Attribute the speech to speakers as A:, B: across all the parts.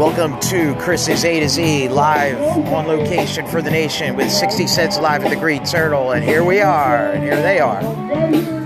A: Welcome to Chris's A to Z live on location for the nation with 60 Cents live at the Green Turtle. And here we are, and here they are.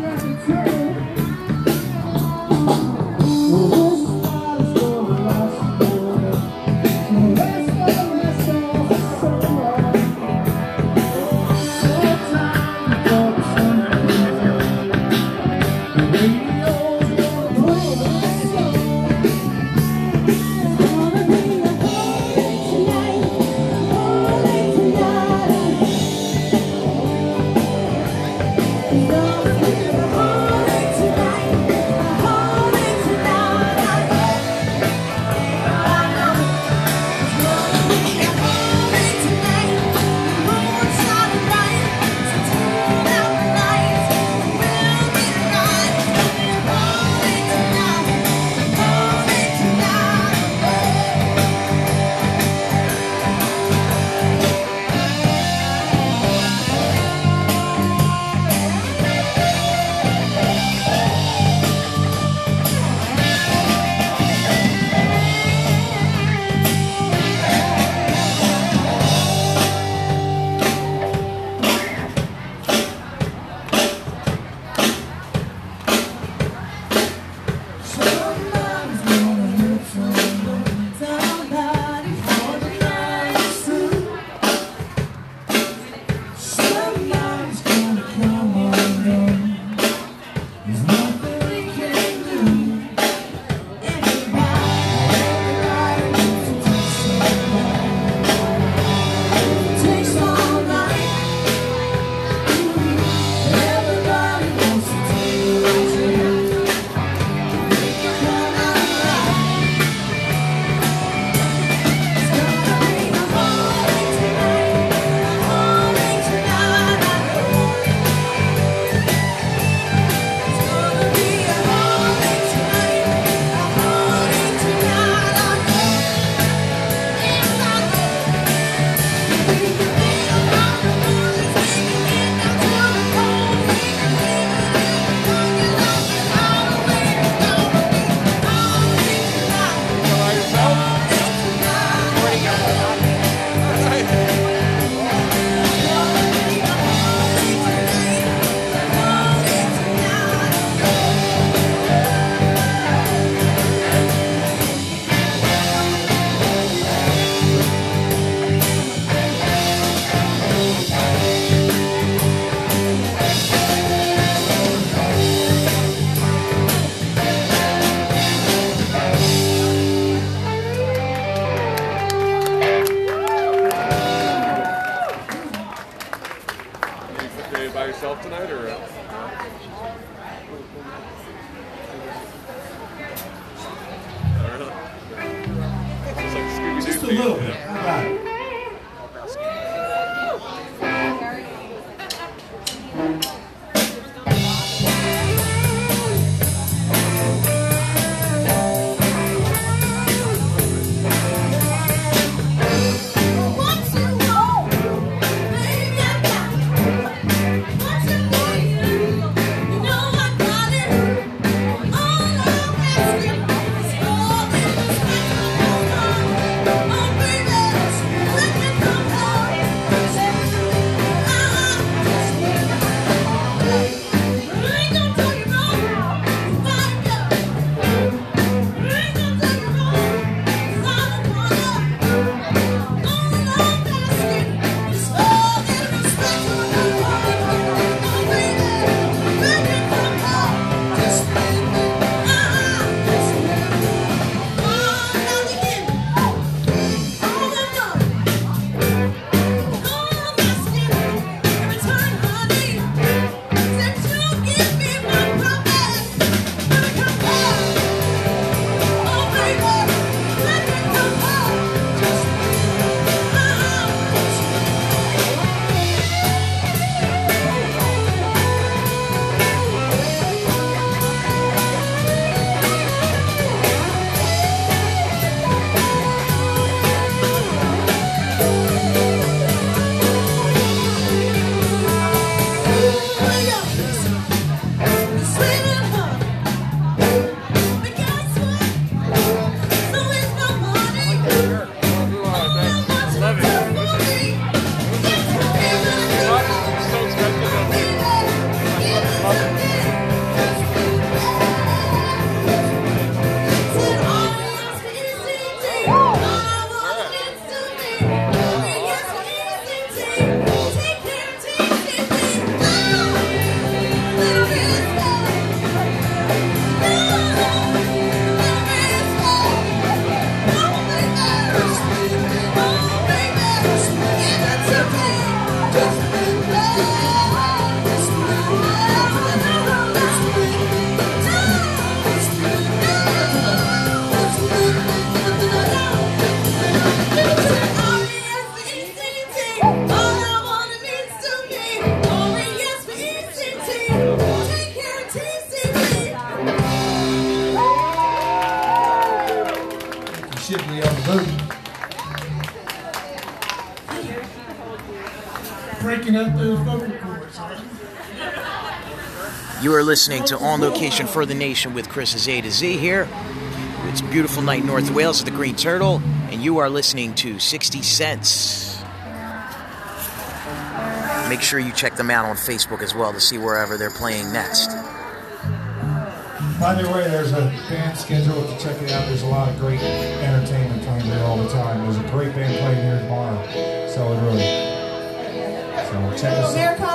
A: listening to On Location for the Nation with Chris's A to Z here. It's a beautiful night North Wales at the Green Turtle, and you are listening to 60 Cents. Make sure you check them out on Facebook as well to see wherever they're playing next.
B: By the way, there's a band schedule to check it out. There's a lot of great entertainment coming here all the time. There's a great band playing here tomorrow, so it really. So check us out.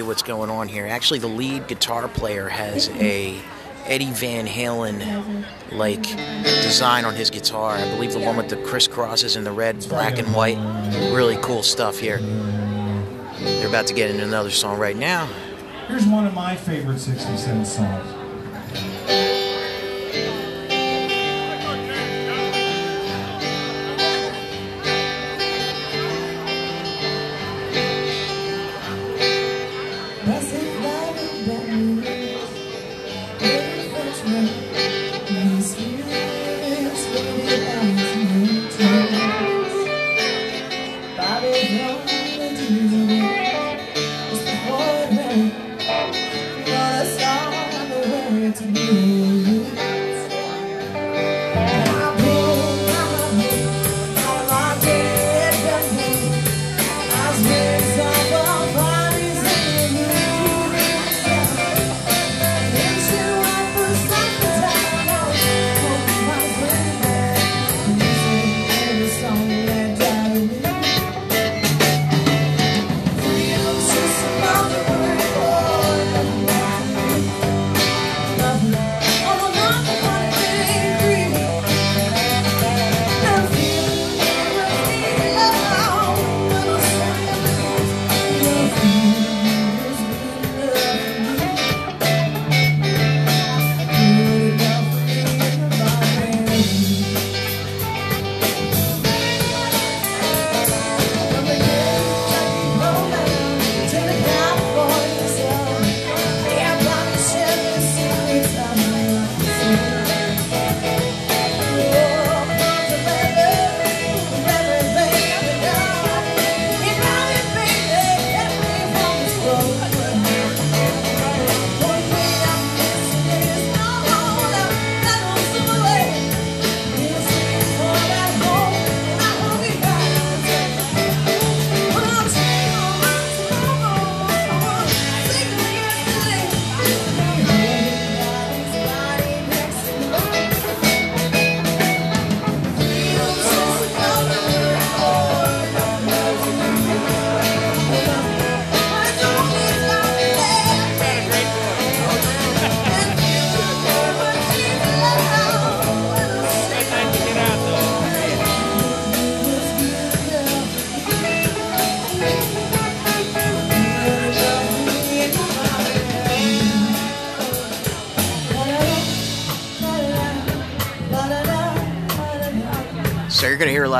A: idea what's going on here. Actually, the lead guitar player has a Eddie Van Halen like design on his guitar. I believe the one with the crisscrosses and the red, black, and white. Really cool stuff here. They're about to get into another song right now.
B: Here's one of my favorite '67 songs.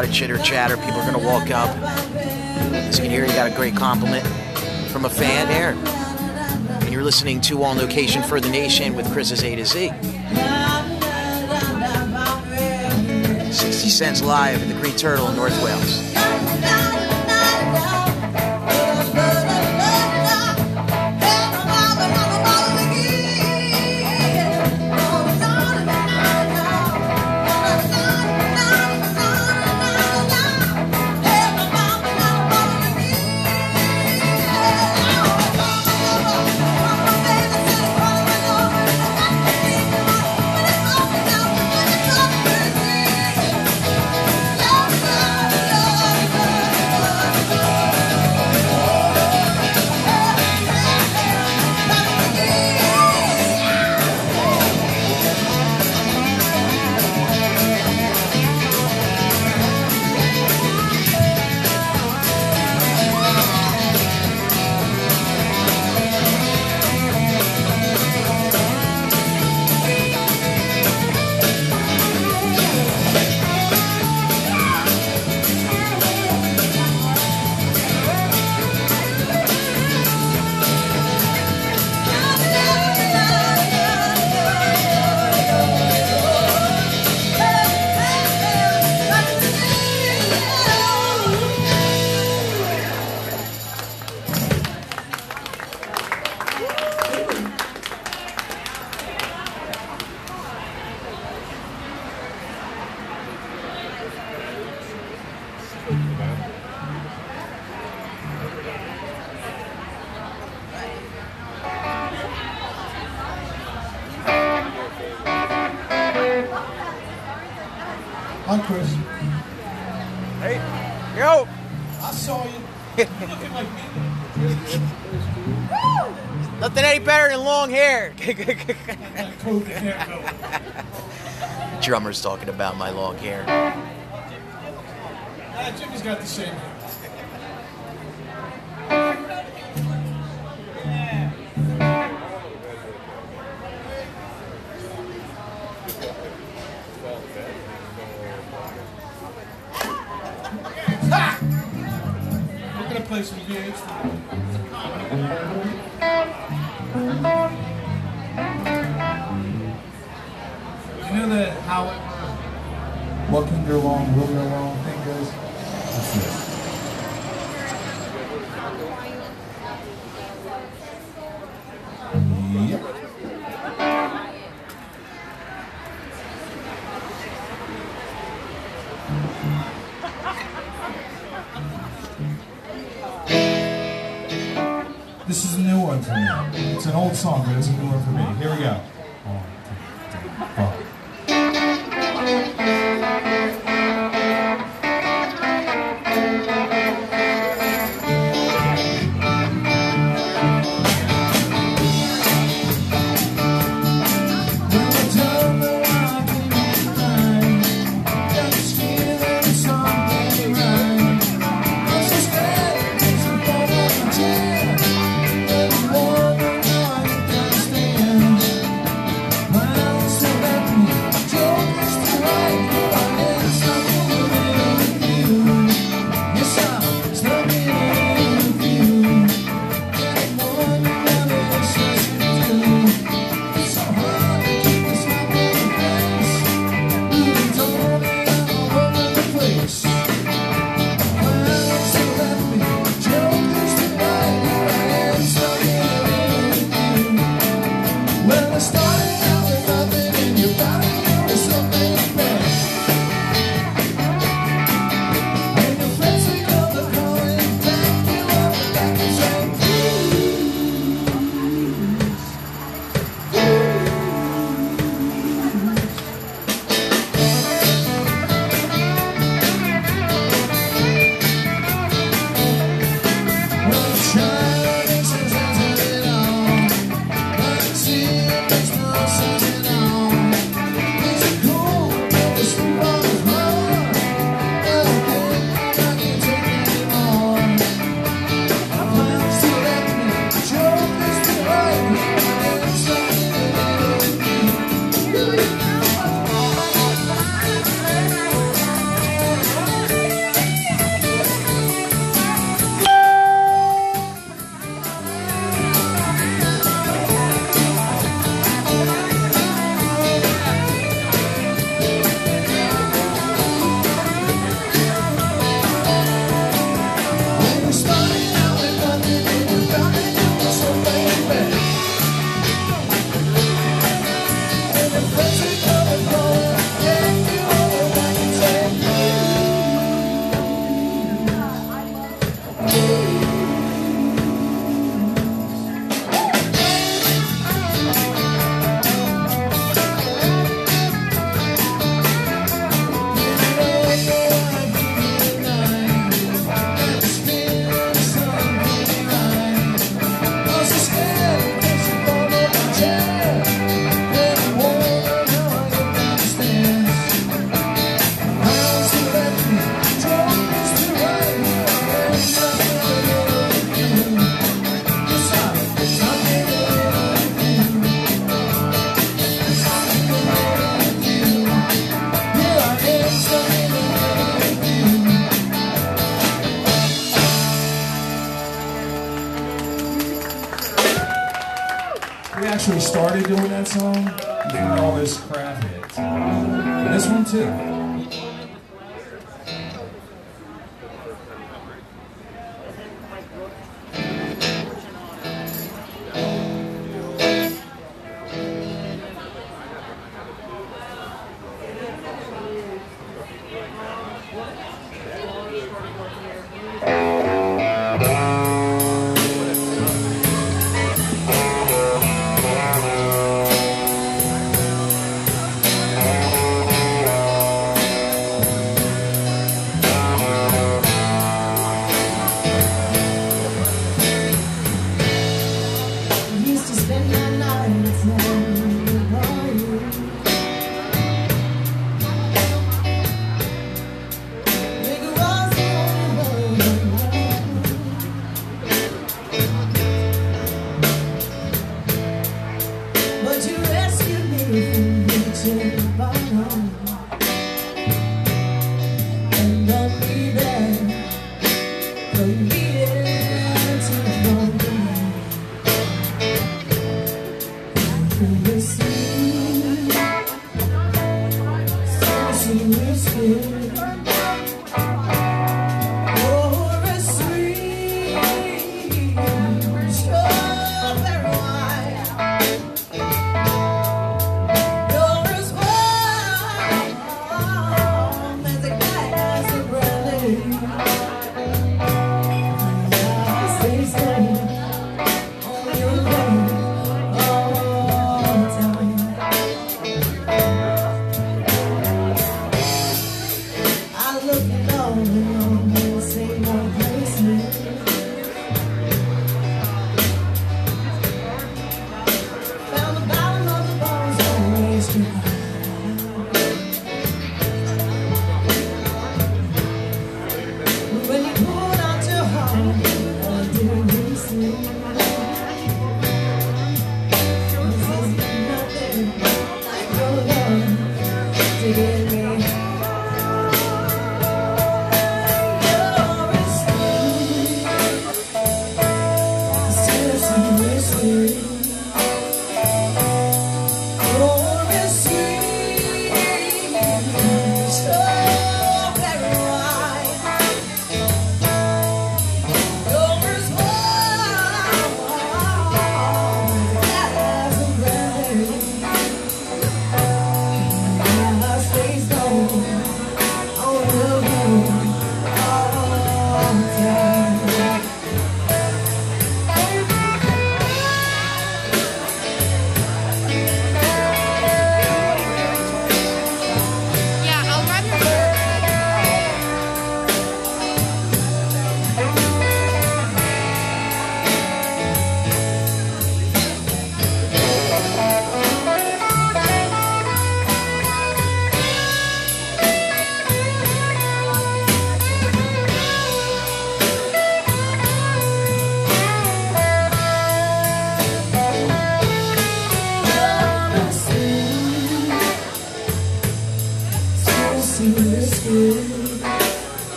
A: Lot of chitter chatter. People are gonna walk up. As you can hear, you got a great compliment from a fan there. And you're listening to On Location for the Nation with Chris's A to Z. 60 Cents live at the Green Turtle in North Wales.
B: Hi, Chris.
C: Hey, yo!
B: I saw you. Looking like me.
A: Nothing any better than long hair.
B: Like coat and haircut.
A: Drummer's talking about my long hair.
B: Ah, Jimmy's got the same hair.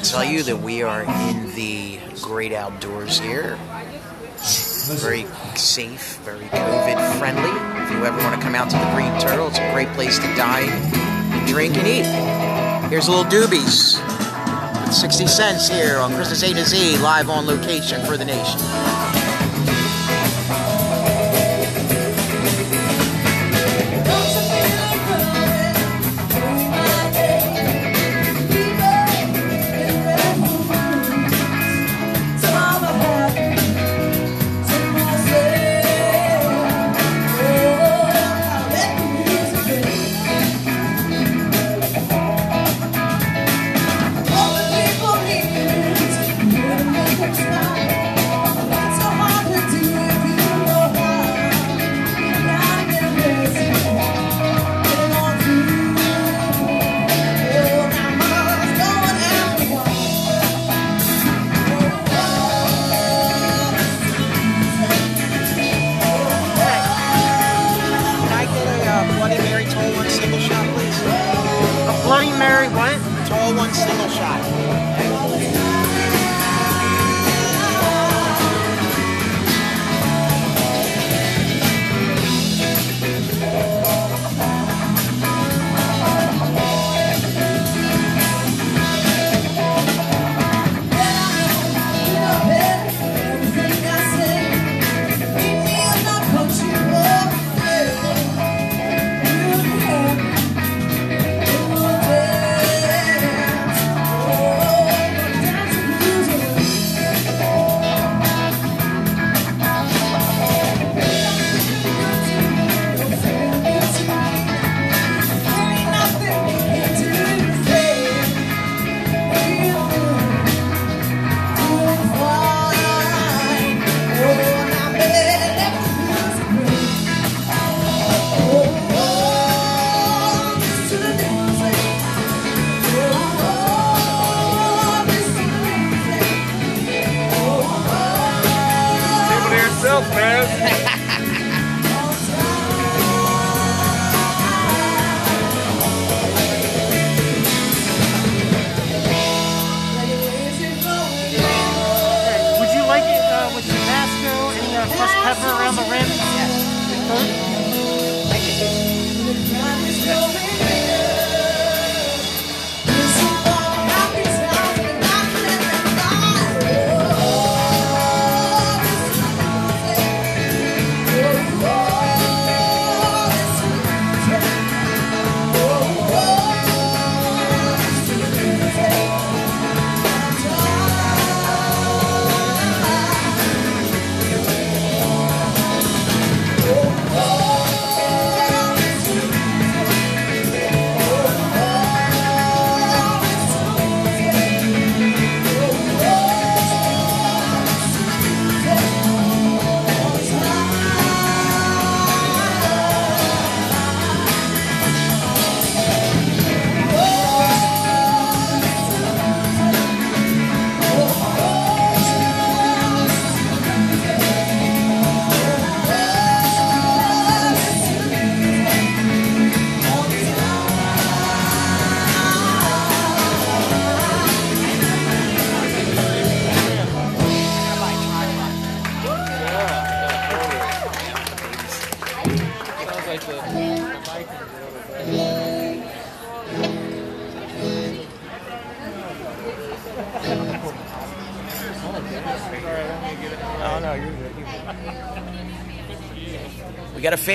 B: to
C: tell you that we are in the great outdoors here.
A: Very safe, very COVID friendly. If you ever want to come out to the Green Turtle, it's a great place to dine and drink and eat. Here's a little doobies. 60 cents here on Chris's A to Z, live on location for the nation.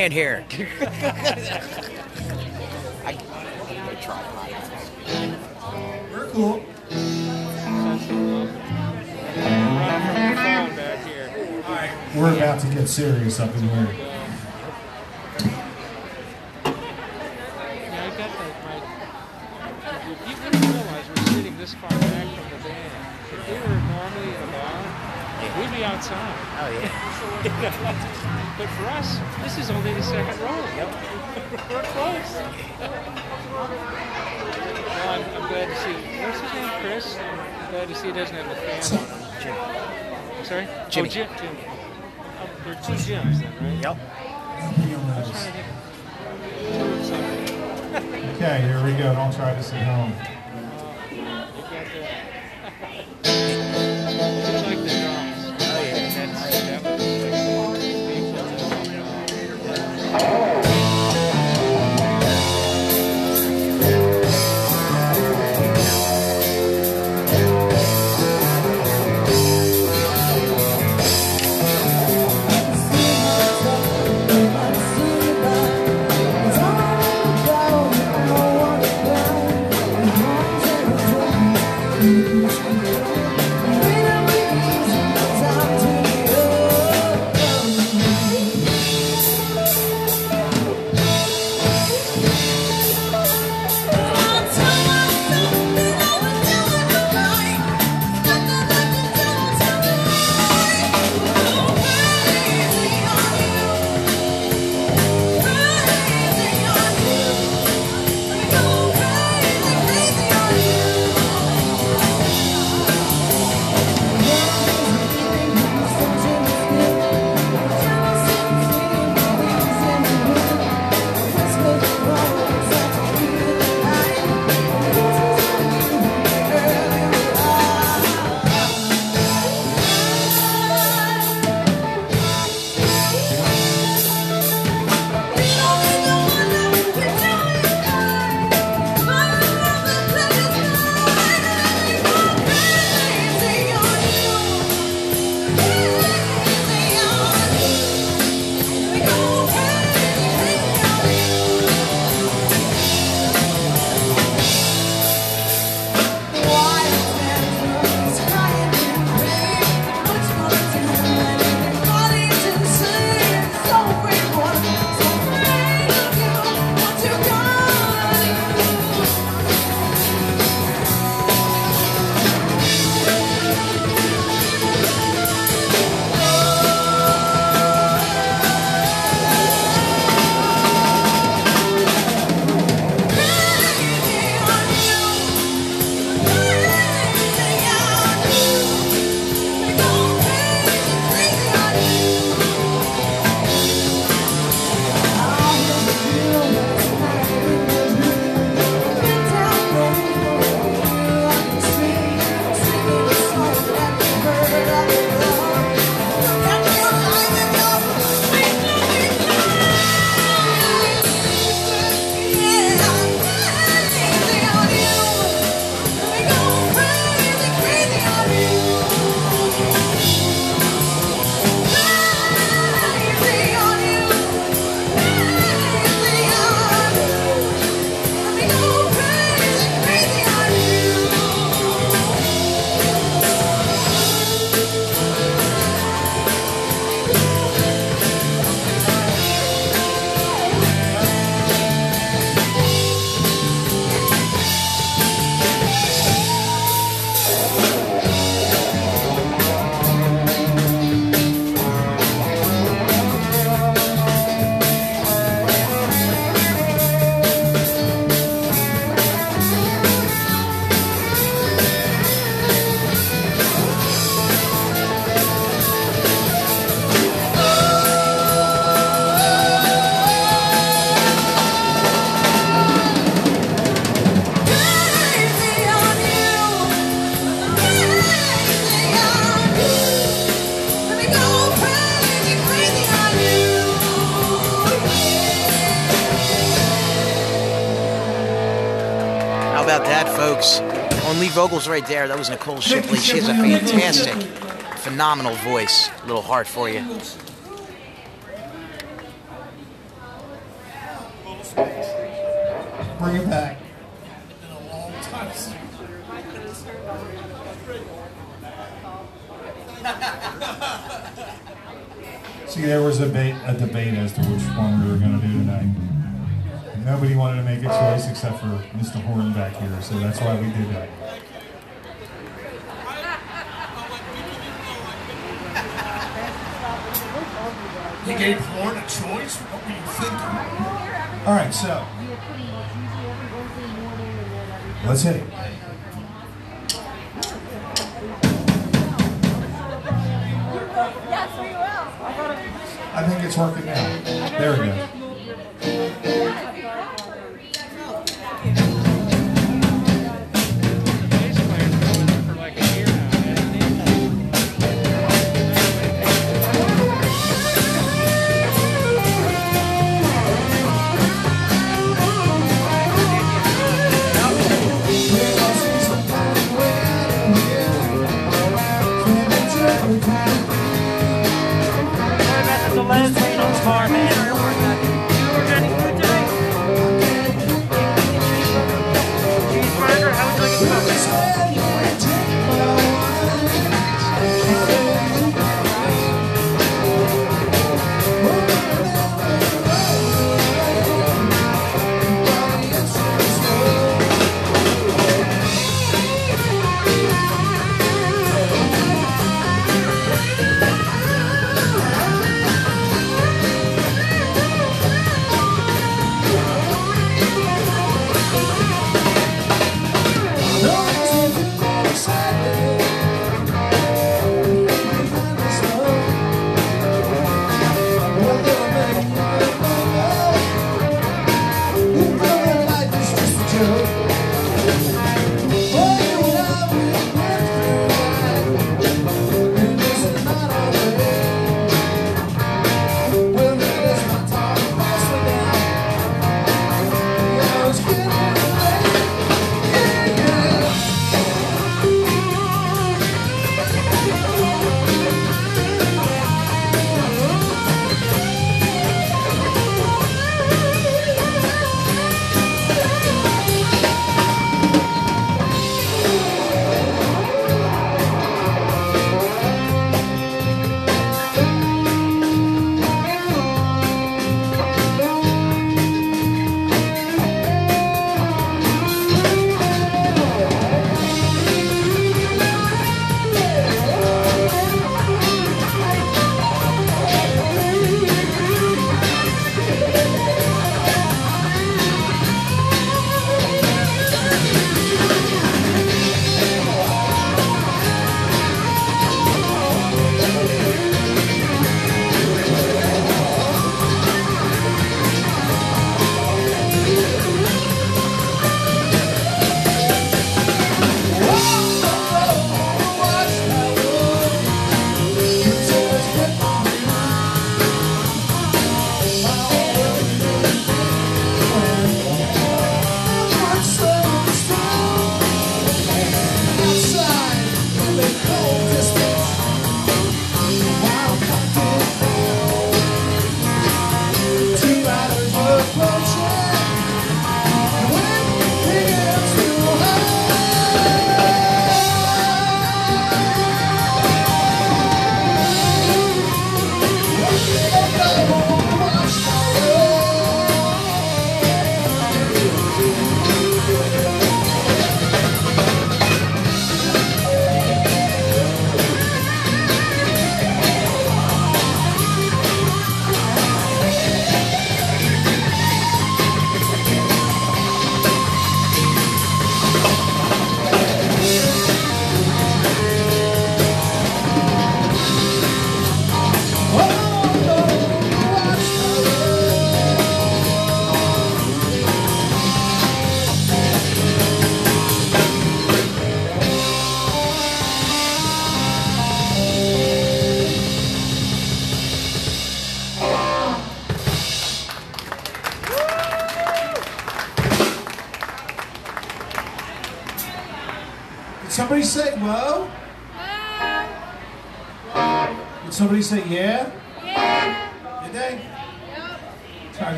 A: stand here. Jimmy.
D: Oh, Jim, Jim.
C: Folks? On lead vocals right there, that was Nicole Shipley. She has a fantastic, phenomenal voice. A little heart for you.
B: Bring it back. See, there was a a debate as to which one we were going to do tonight. And nobody wanted to make a choice except for Mr. Horn back here, so that's why we did that.
E: You gave Horn a choice? What were you thinking?
B: All right, so let's hit it. I think it's working now. There we go.
F: harmony.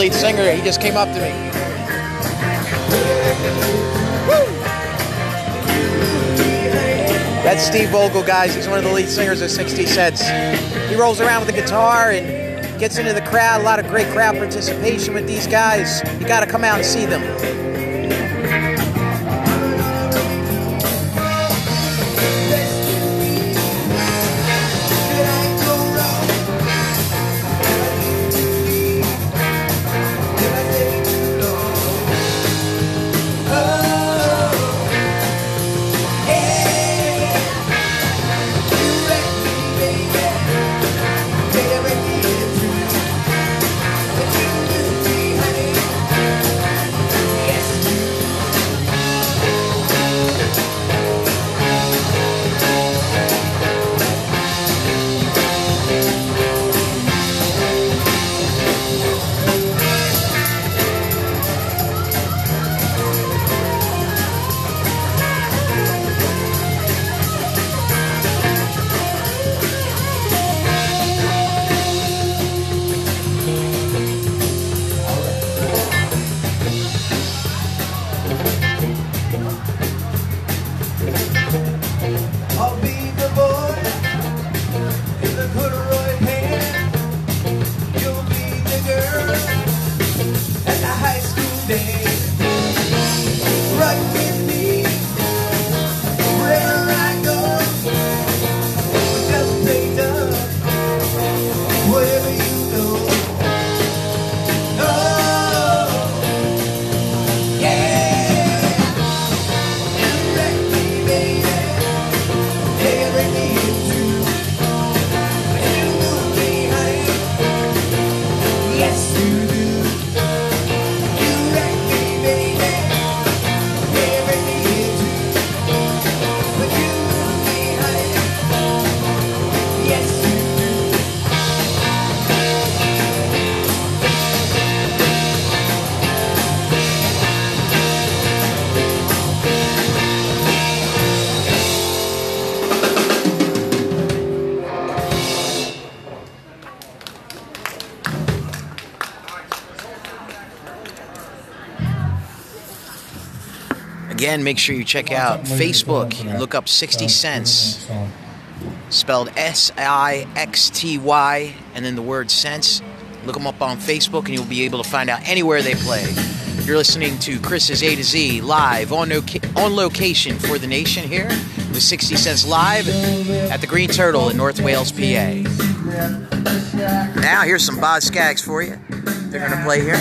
F: Lead singer. He just came up to me. That's Steve Vogel, guys. He's one of the lead singers of 60 Cents. He rolls around with a guitar and gets into the crowd. A lot of great crowd participation with these guys. You got to come out and see them. Again, make sure you check out Facebook and look up 60 Cents, spelled S I X T Y, and then the word cents. Look them up on Facebook and you'll be able to find out anywhere they play. You're listening to Chris's A to Z live on, loca- on location for the nation here with 60 Cents live at the Green Turtle in North Wales, PA. Now, here's some Boz Scaggs for you. They're going to play. Here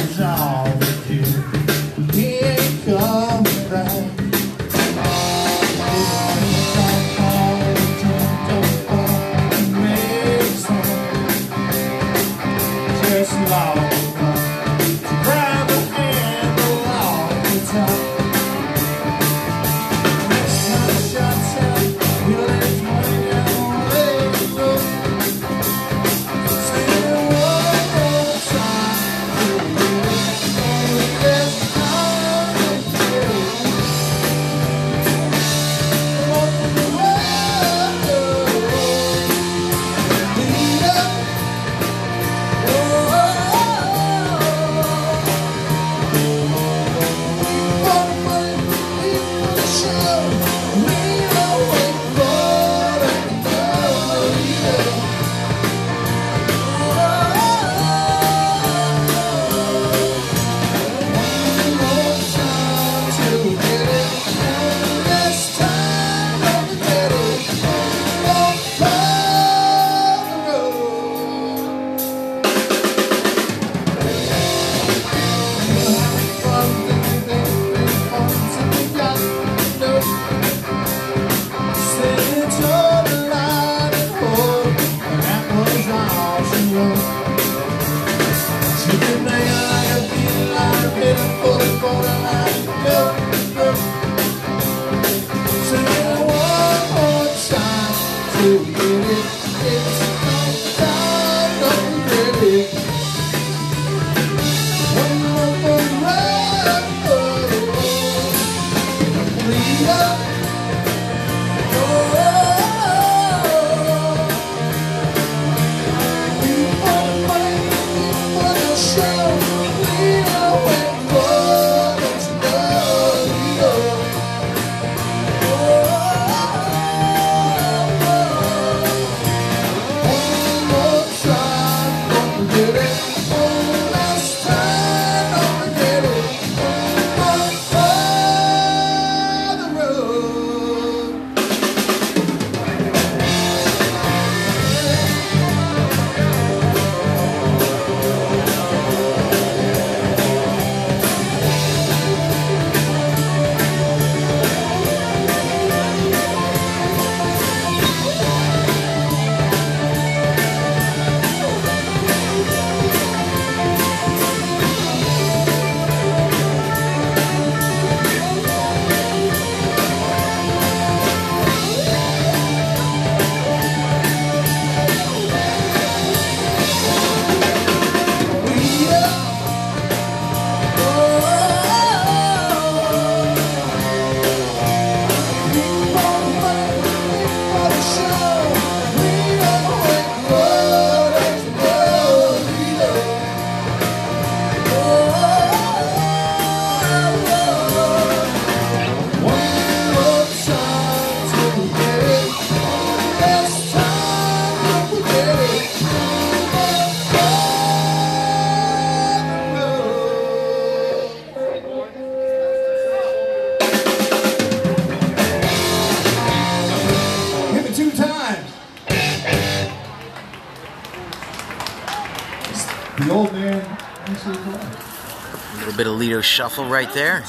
C: shuffle right there.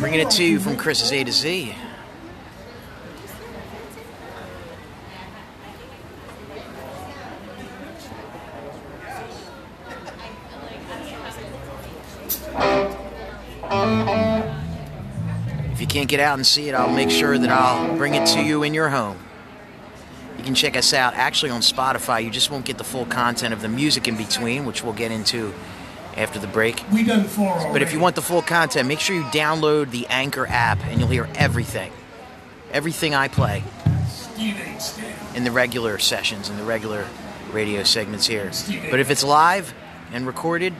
C: Bringing it to you from Chris's A to Z. If you can't get out and see it, I'll make sure that I'll bring it to you in your home. Can check us out actually on Spotify. You just won't get the full content of the music in between, which we'll get into after the break.
E: We done four already.
C: But if you want the full content, make sure you download the Anchor app and you'll hear everything. Everything I play
E: Steve ain't Steve.
C: in the regular sessions, in the regular radio segments here. But if it's live and recorded,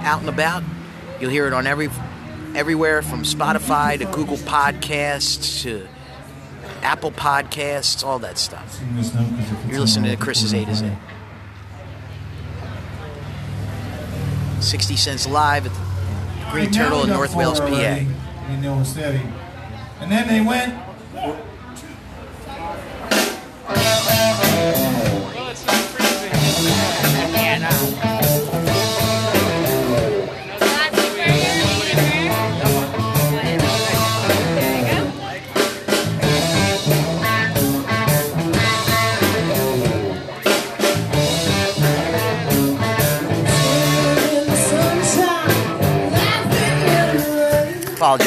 C: out and about, you'll hear it on every everywhere from Spotify to Google Podcasts to Apple Podcasts, all that stuff.
A: Sing this note 'cause if it's
C: You're listening to Chris's A to Z. 60 cents live at the Green
A: Right
C: Turtle in North Wales, PA.
A: already In New City. And then they went,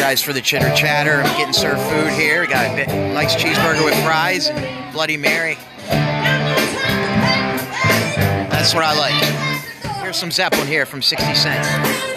C: Apologize for the chitter chatter. I'm getting served food here. Got a bit, nice cheeseburger with fries and Bloody Mary. That's what I like. Here's some Zeppelin here from 60 cents.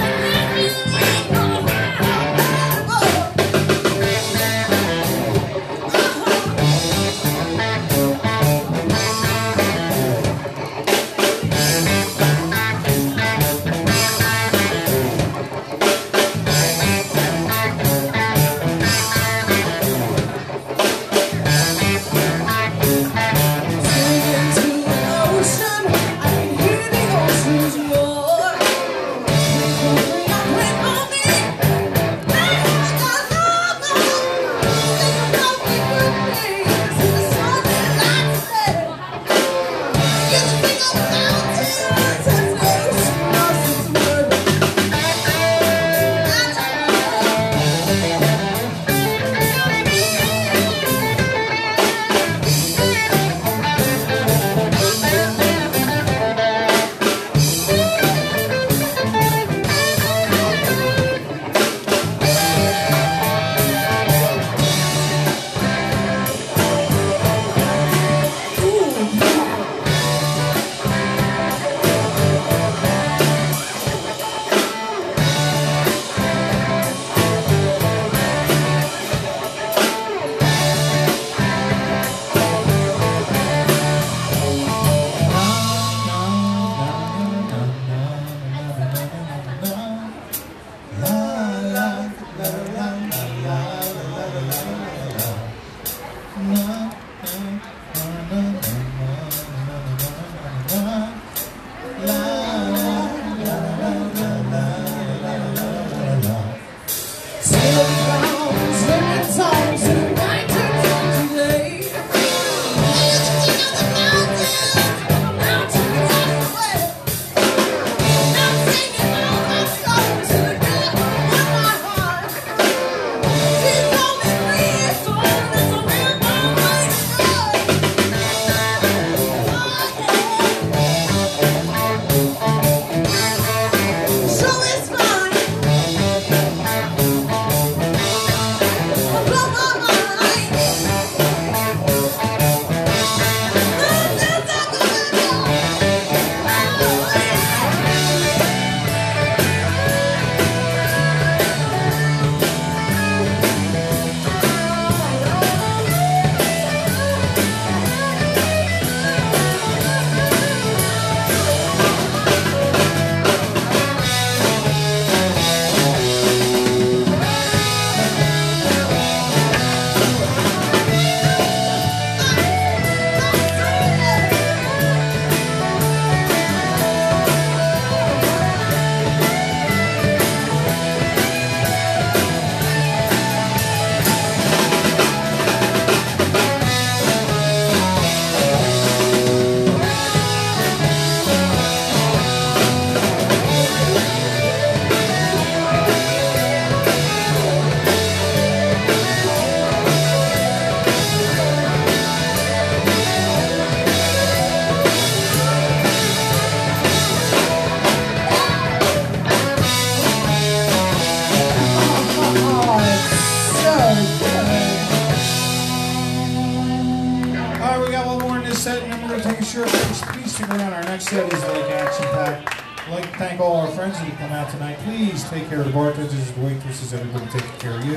A: Thank all our friends that have come out tonight. Please take care of the bartenders, the waitresses, everybody taking care of you.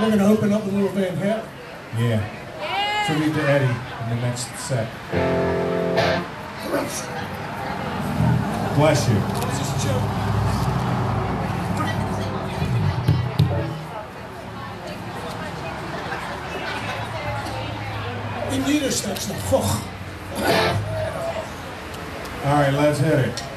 E: We're going to open up the little Van Halen.
A: Yeah. Tribute to Eddie in the next set. Bless you.
E: Just joke. In Niedersachsen.
A: All right, let's hit it.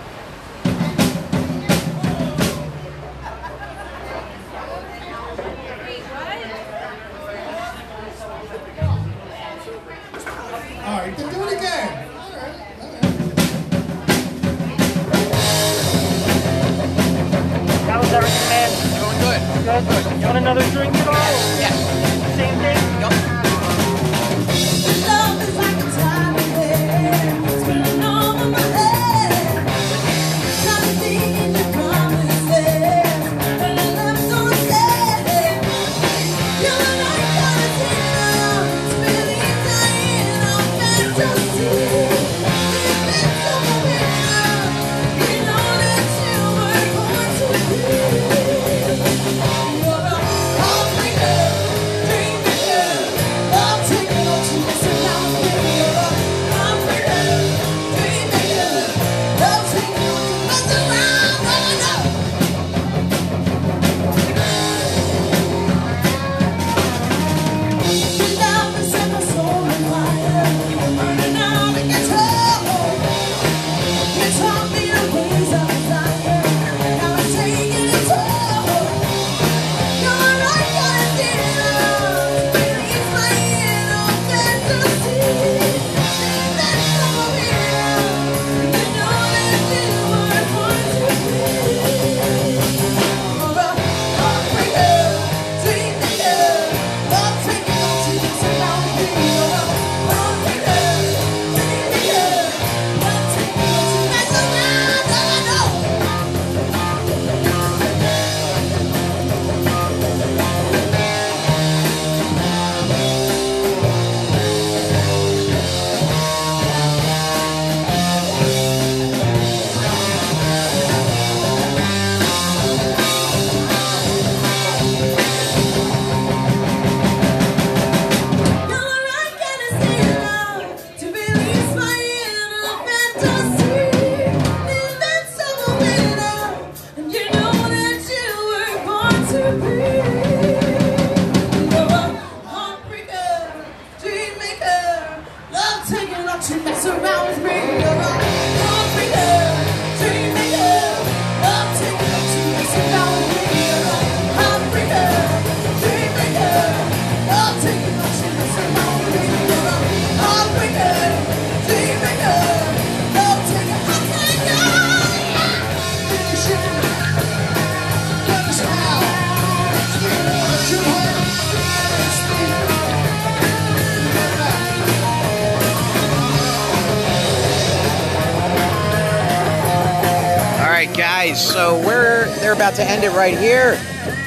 C: About to end it right here,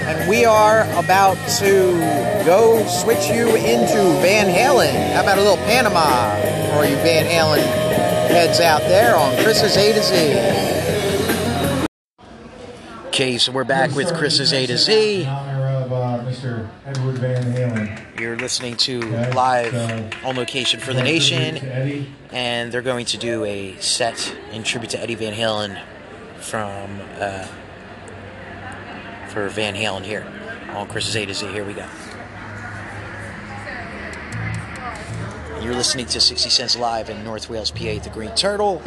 C: and we are about to go switch you into Van Halen. How about a little Panama for you Van Halen heads out there on Chris's A to Z. Okay, so we're back with Chris's A to Z.
A: Mr. Edward Van Halen.
C: You're listening to live on location for the nation, and they're going to do a set in tribute to Eddie Van Halen from uh, for Van Halen here on Chris's A to Z. Here we go. You're listening to 60 Cents Live in North Wales, PA the Green Turtle.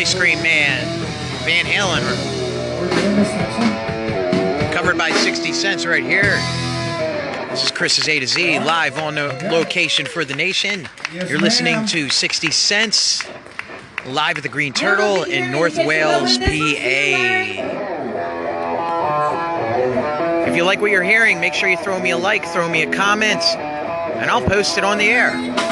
C: Ice Cream Man, Van Halen, covered by 60 Cents right here. This is Chris's A to Z live on the location for the nation. You're listening to 60 Cents live at the Green Turtle in North Wales, PA. If you like what you're hearing, make sure you throw me a like, throw me a comment, and I'll post it on the air.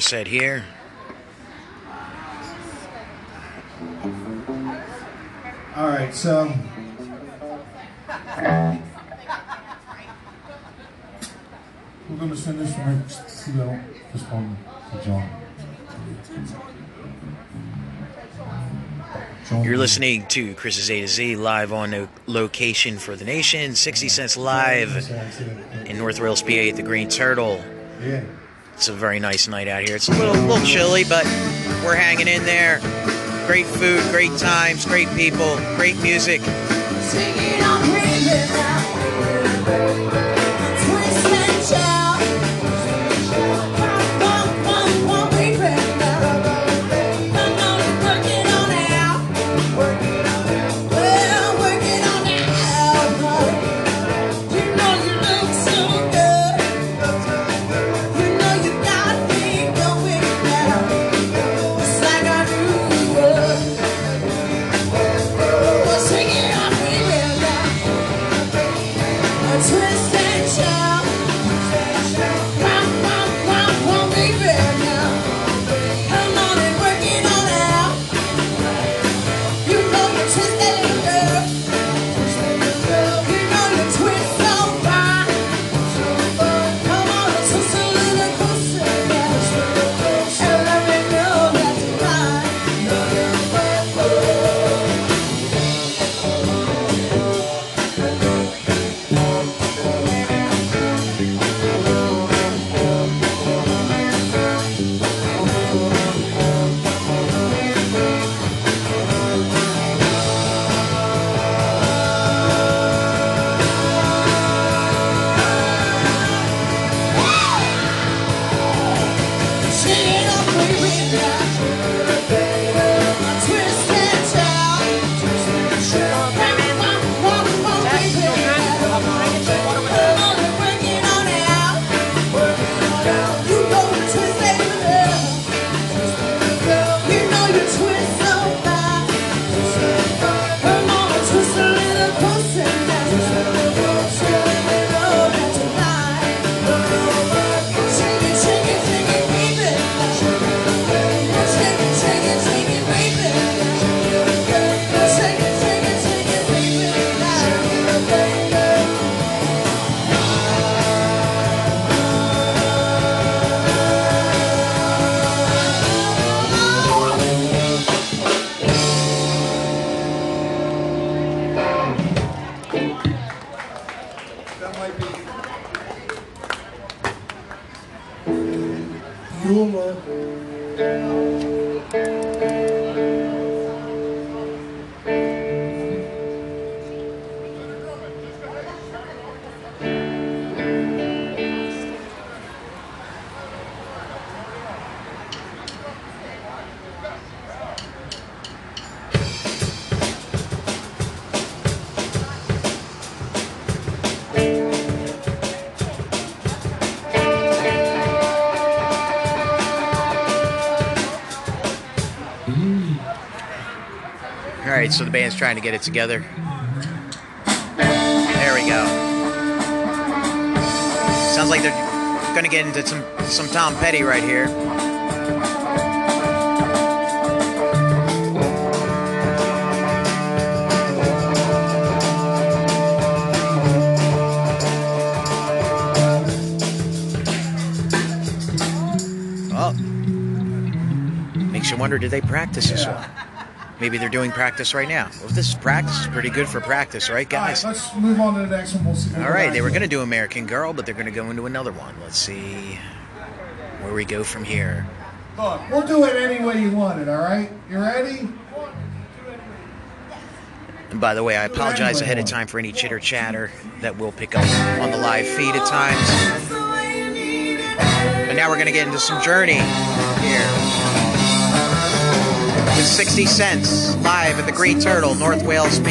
G: set here. All
C: right,
B: so. We're going to send this one to, Bill, this one to John.
C: You're listening to Chris's A to Z live on location for the nation. 60 Cents Live in North Wales, PA at the Green Turtle.
B: Yeah.
C: It's a very nice night out here. It's a little, little chilly, but we're hanging in there.
A: Great food, great times, great people, great music. The band's trying to get it together. There we go. Sounds like they're gonna get into some some Tom Petty right here. Oh, makes you wonder: Did they practice this one? Maybe they're doing practice right now. Well, this is practice, it's pretty good for practice, right, guys?
B: All right, let's move on to the next one. We'll see.
A: All right, they were going to do American Girl, but they're going to go into another one. Let's see where we go from here.
B: Look, we'll do it any way you want it. All right, you ready?
A: And by the way, I apologize ahead of time for any chitter chatter that we'll pick up on the live feed at times. But now we're going to get into some Journey here. With 60 cents live at the Green Turtle, North Wales, PA.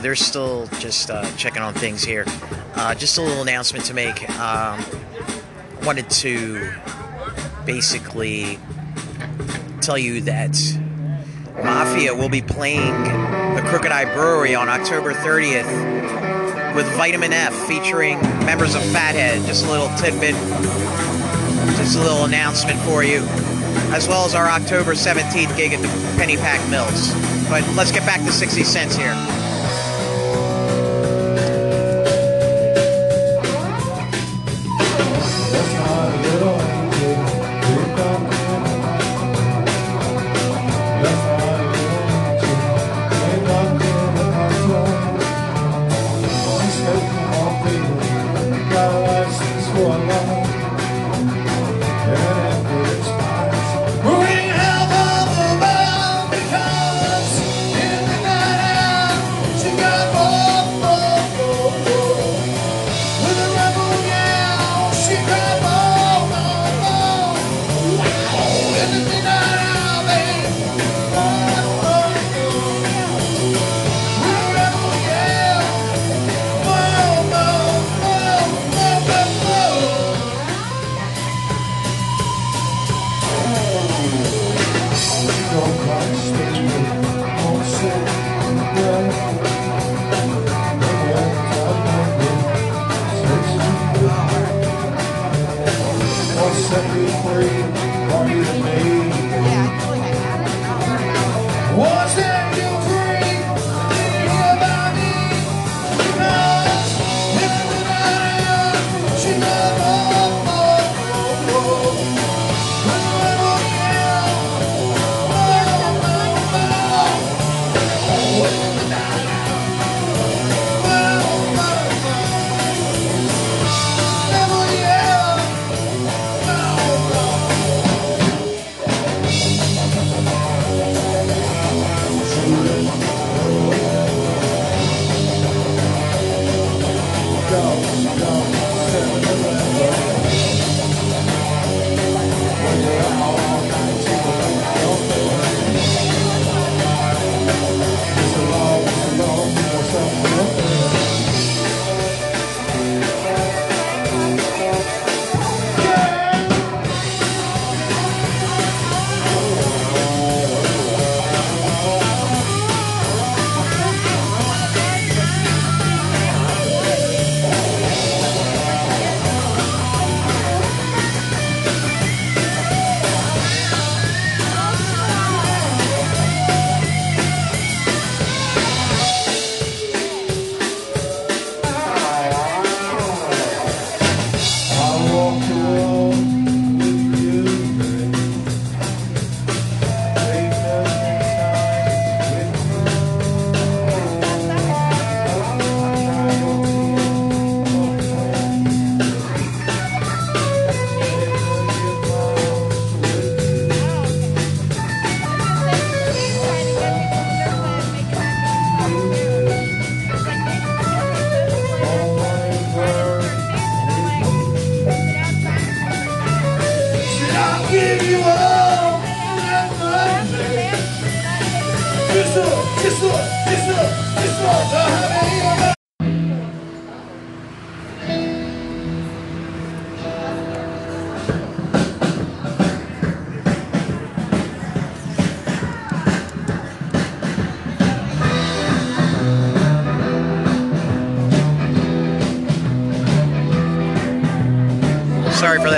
B: They're still just uh, checking on things here. Uh, just a little announcement to make. Um, wanted to basically tell you that Mafia will be playing the Crooked Eye Brewery on October 30th with Vitamin F featuring members of Fathead. Just a little tidbit, just a little announcement for you, as well as our October 17th gig at the Penny Pack Mills. But let's get back to 60 cents here.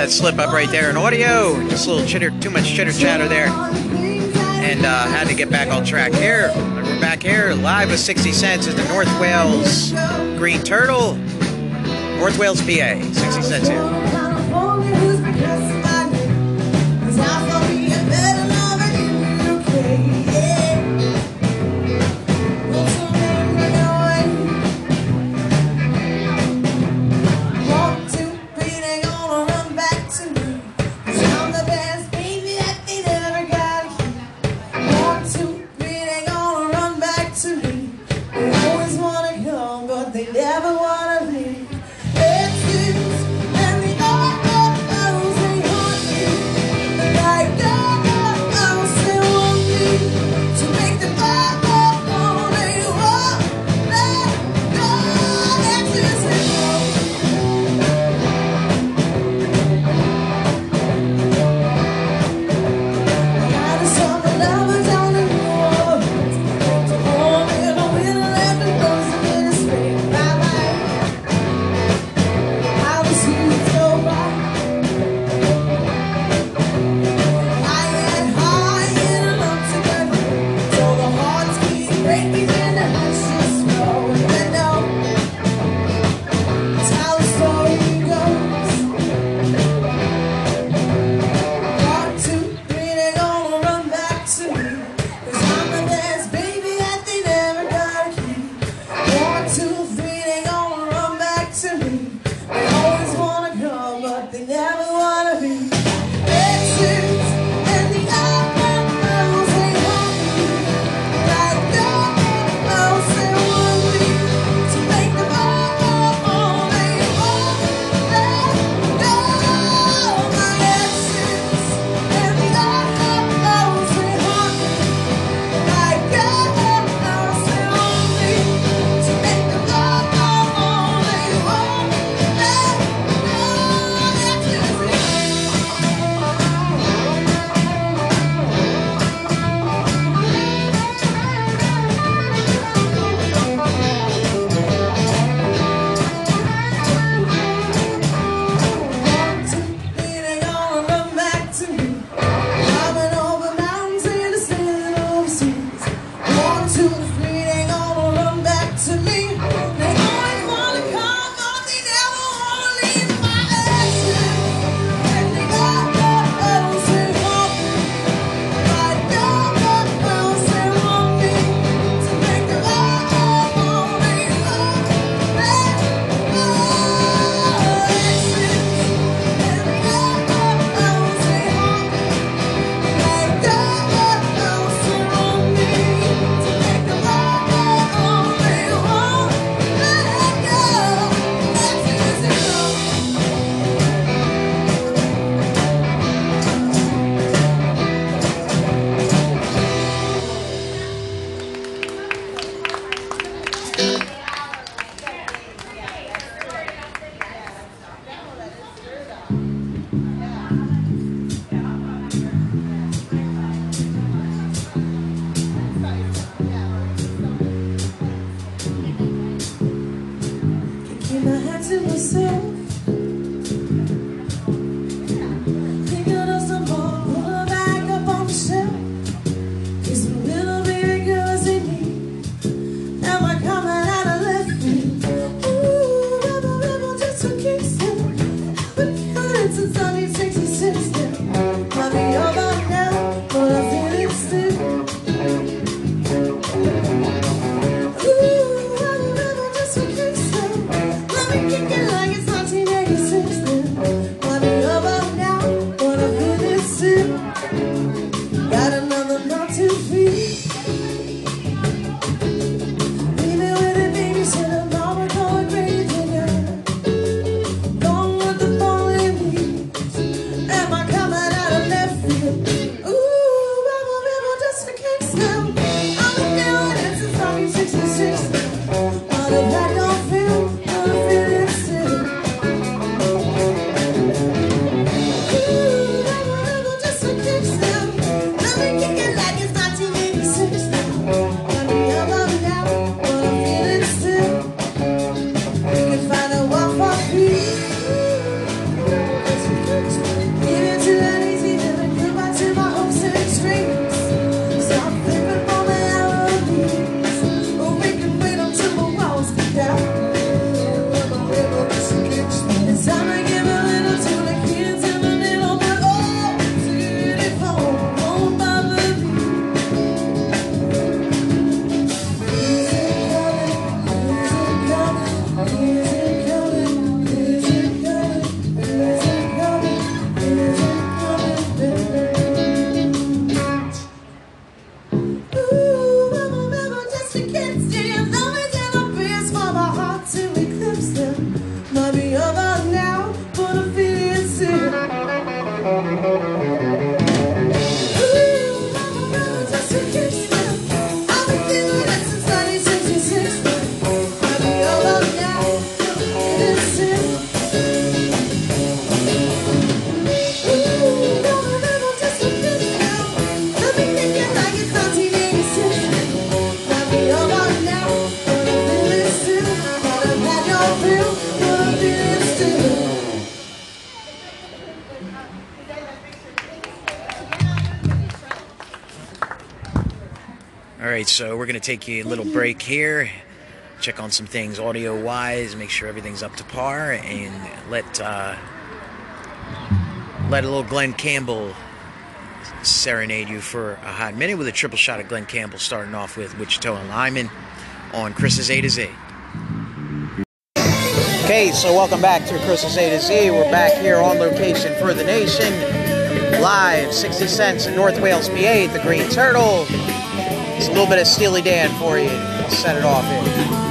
A: That
B: slip up right there in audio. Just a little chitter, too much chitter chatter there. And uh, had to get back on track here. We're back here live with 60 Cents at the North Wales Green Turtle, North Wales, PA. 60 Cents here.
C: right, so we're going to take a little break here, check on some things audio wise, make sure everything's up to par, and let uh, let a little Glen Campbell serenade you for a hot minute with a triple shot of Glen Campbell, starting off with Wichita and Lineman on Chris's A to Z. Okay, so welcome back to Chris's A to Z. We're back here on location for the nation, live 60 cents in North Wales, PA, the Green Turtle. Just a little bit of Steely Dan for you. Set it off here.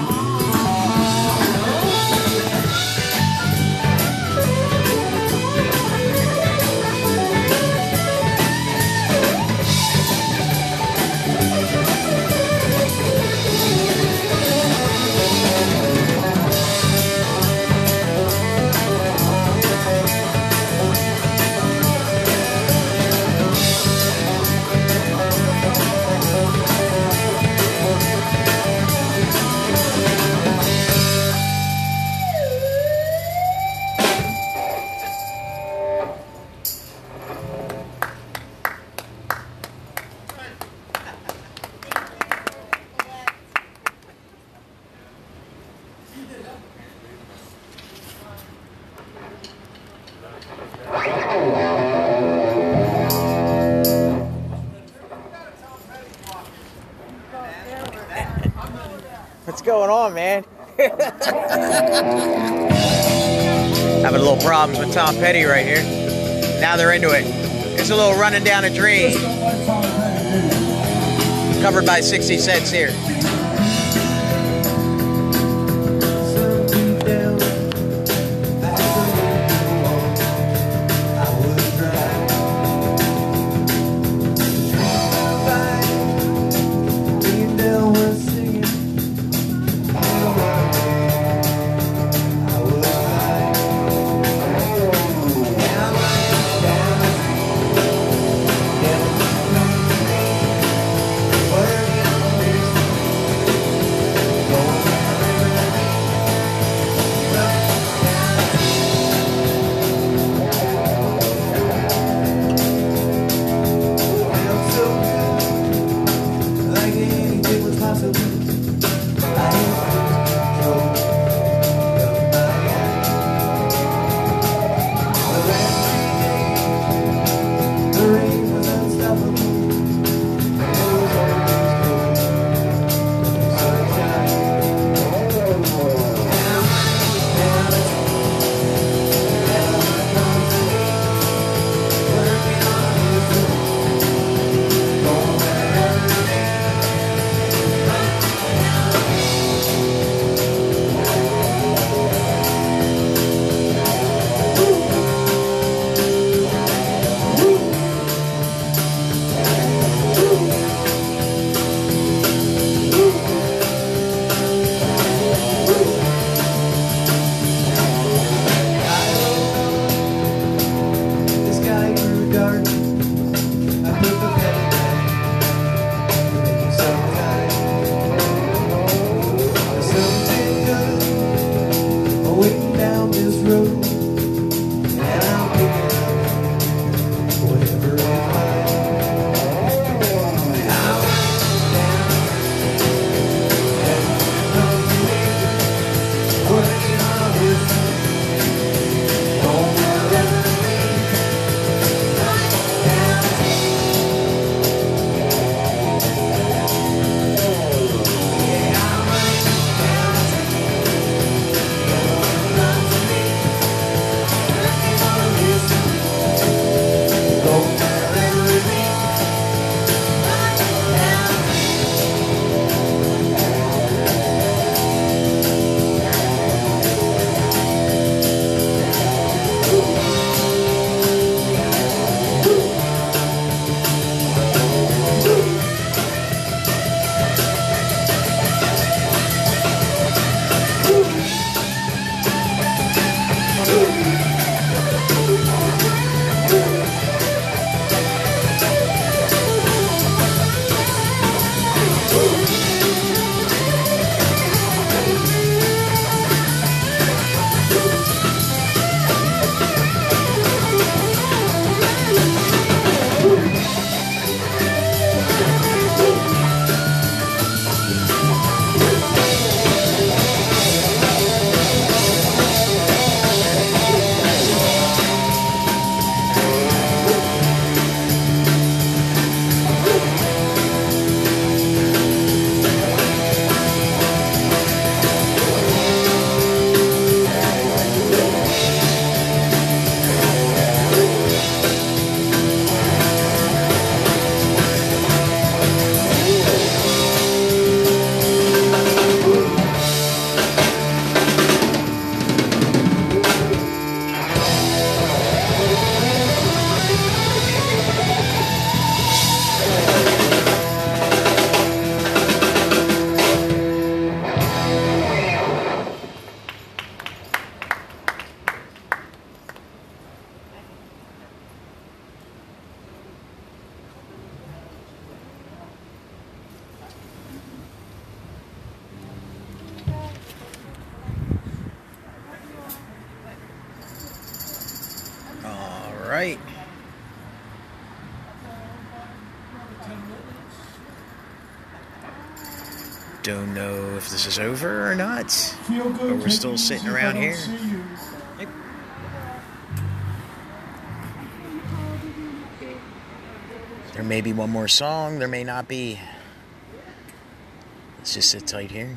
C: Tom Petty right here. Now they're into it. It's a little running down a dream. Covered by 60 cents here.
A: But we're
B: take
A: still
B: it
A: sitting
B: easy if I
A: around here.
B: see.
A: There may be one more song, there may not be. Let's just sit tight here.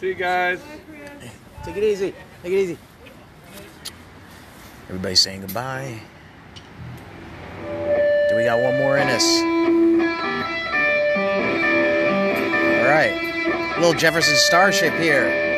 C: See you guys.
A: Take it easy. Take it easy. Everybody's saying goodbye. Little Jefferson Starship here.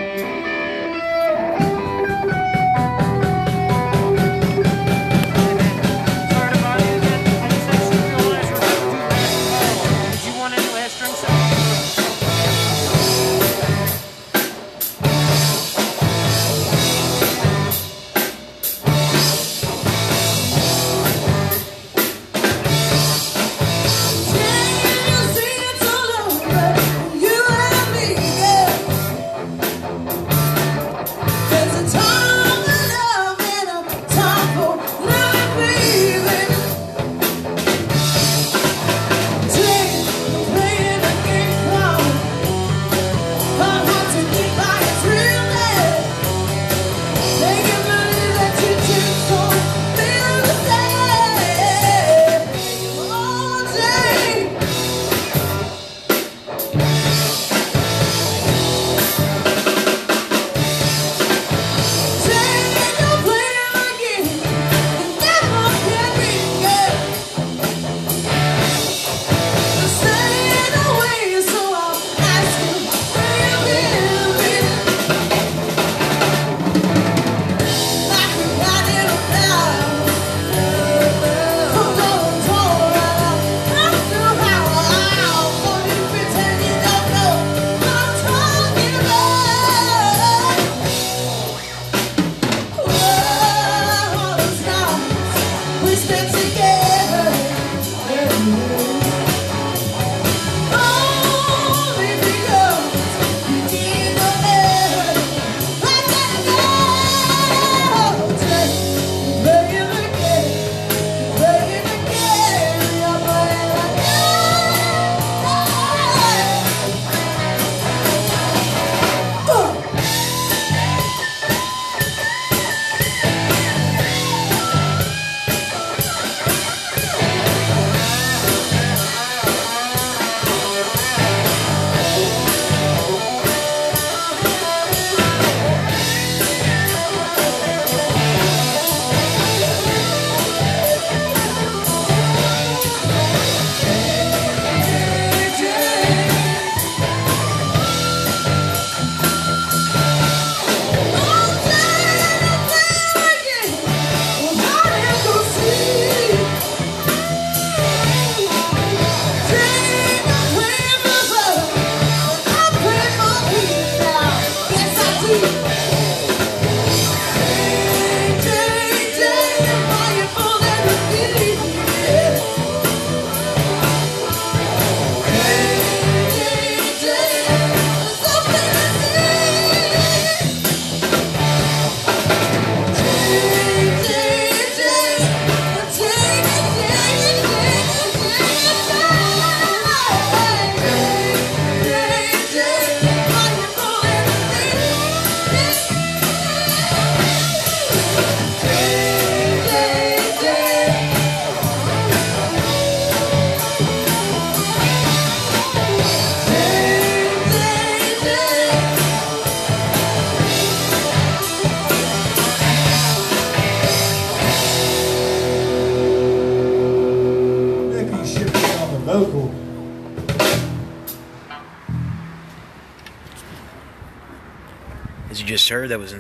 H: You that
A: was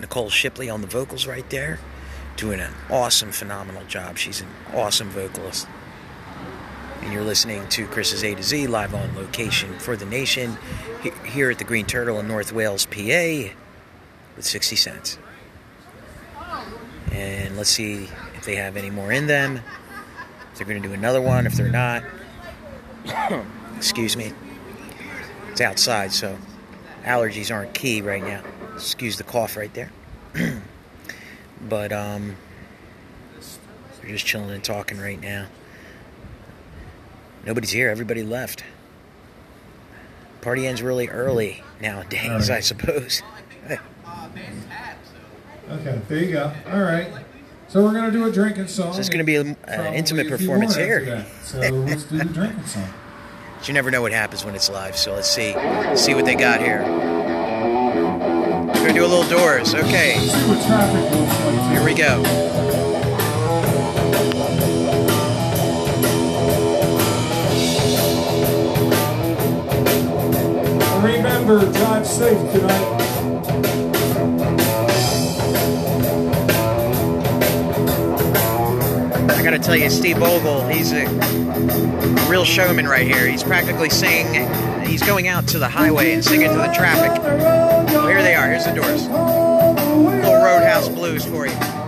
A: Nicole Shipley on the vocals right there, doing an awesome, phenomenal job. She's an awesome vocalist. And you're listening to Chris's A to Z live on location for the nation here at the Green Turtle in North Wales, PA, with 60 cents. And let's see if they have any more in them. If they're going to do another one, if they're not. Excuse me. It's outside, so allergies aren't key right now. Excuse the cough right there. but um, they're just chilling and talking right now. Nobody's here. Everybody left. Party ends really early nowadays,
B: Alright.
A: I suppose.
B: Okay, there you go. All right. So we're gonna do a drinking song.
A: So it's gonna be an
B: Probably
A: intimate performance
B: more
A: here.
B: So let's do the drinking song.
A: But you never know what happens when it's live, so let's see see what they got here. Gonna do a little doors. Okay,
B: See what traffic looks like.
A: here we go.
B: Remember, drive safe tonight.
A: I gotta tell you, Steve Vogel, he's a real showman right here. He's practically singing, he's going out to the highway and singing to the traffic. Well, here they are, here's the doors. Little Roadhouse Blues for you.
B: You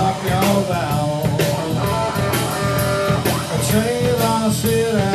B: up your vow. Trailer City, Trailer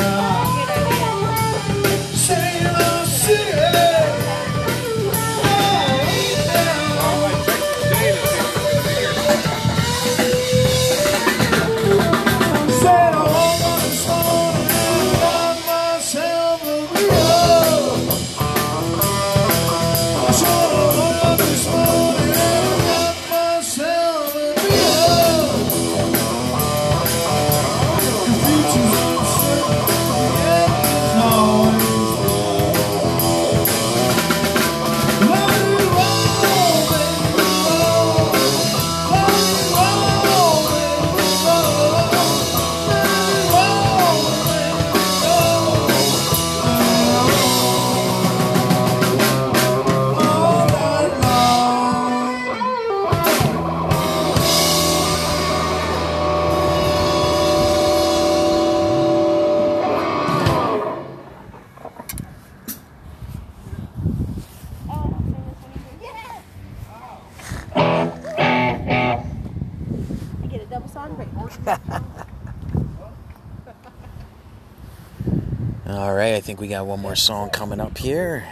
B: got
A: one more song coming up here.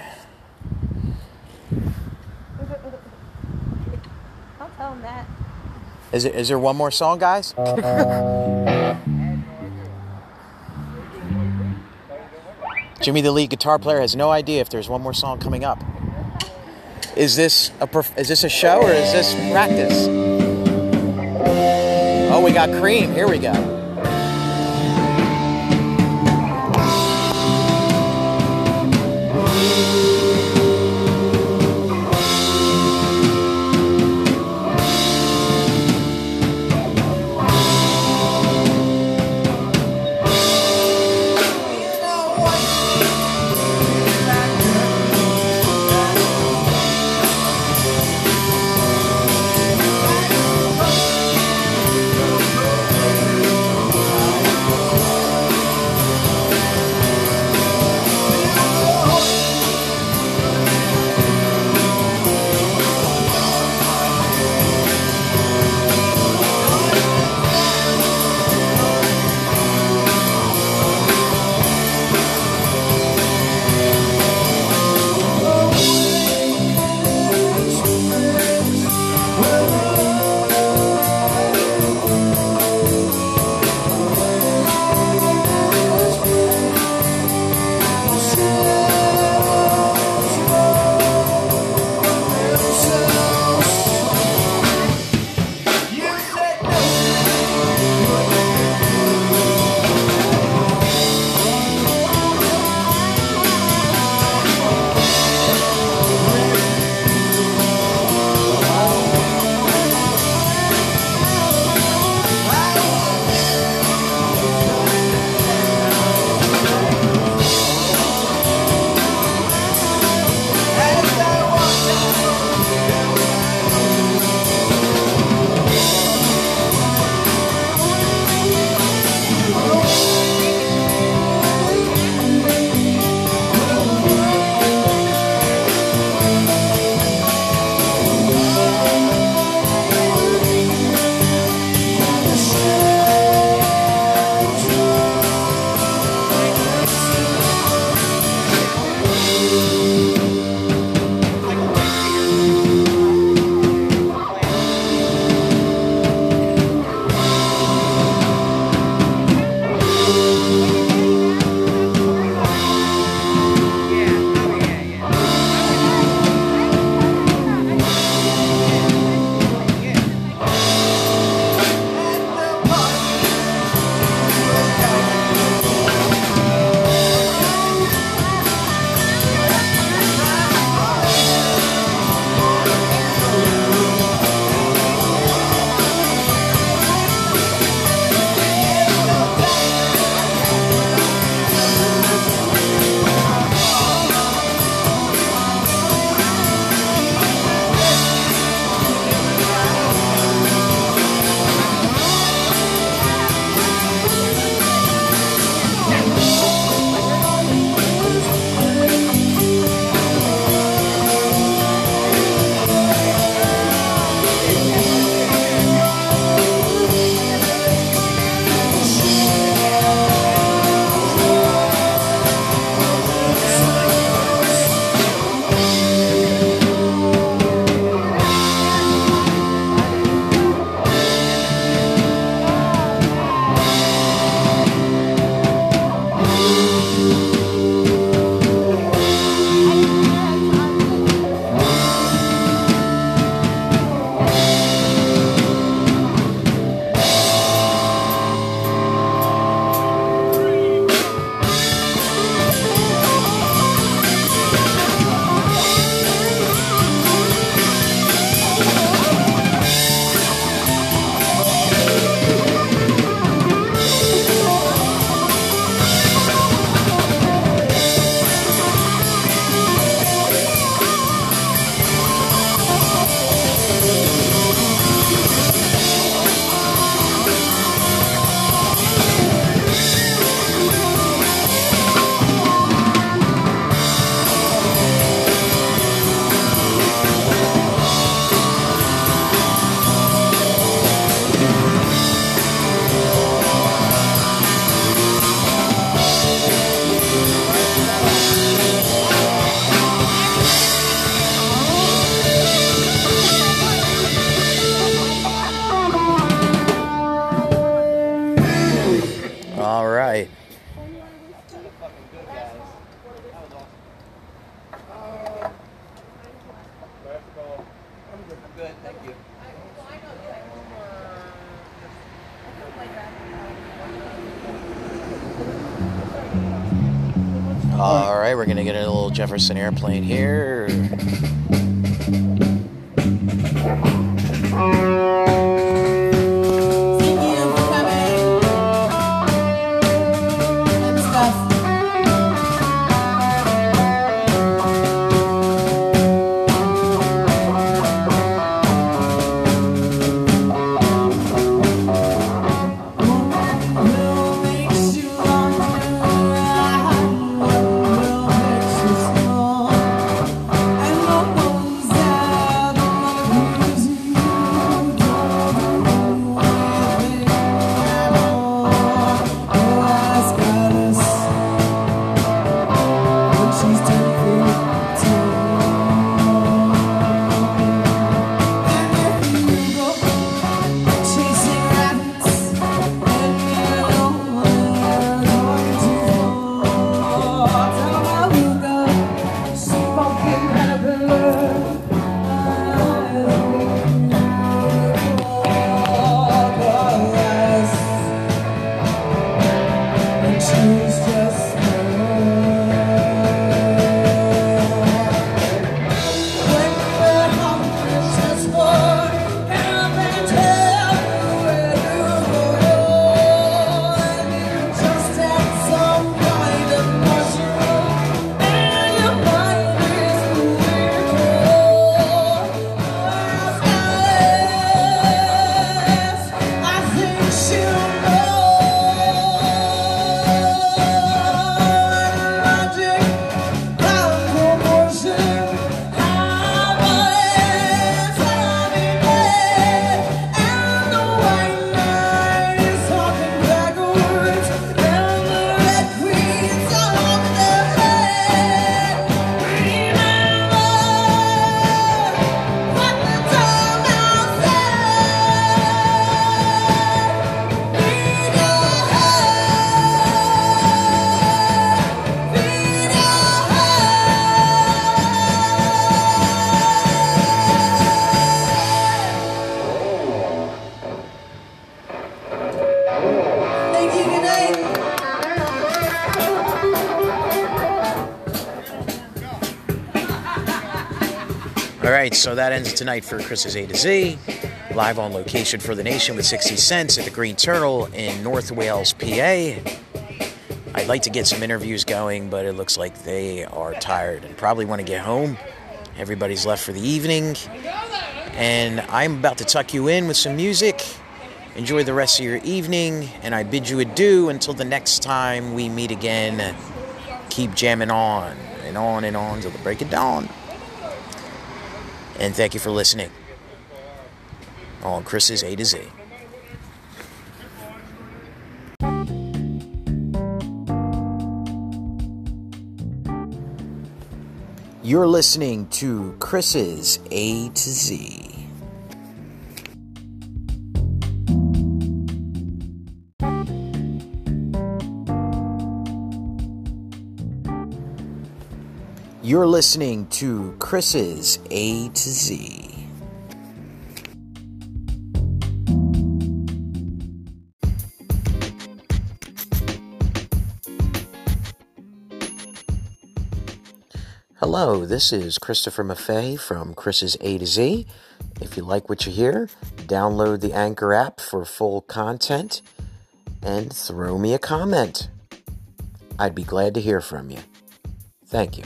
A: that.
C: Is, it, is there one more song, guys? Uh, uh, Jimmy the lead guitar player has no idea if there's one more song coming up. Is this a perf- is this a show or is this practice? Oh, we got Cream. Here we go.
A: Jefferson airplane here. So that ends tonight for Chris's A to Z. Live on location for the nation with 60 Cents at the Green Turtle in North Wales, PA. I'd like to get some interviews going, but it looks like they are tired and probably want to get home. Everybody's left for the evening. And I'm about to tuck you in with some music. Enjoy the rest of your evening, and I bid you adieu until the next time we meet again. Keep jamming on and on and on till the break of dawn. And thank you for listening on Chris's A to Z. You're listening to Chris's A to Z. You're listening to Chris's A to Z. Hello, this is Christopher Maffei from Chris's A to Z. If you like what you hear, download the Anchor app for full content and throw me a comment. I'd be glad to hear from you. Thank you.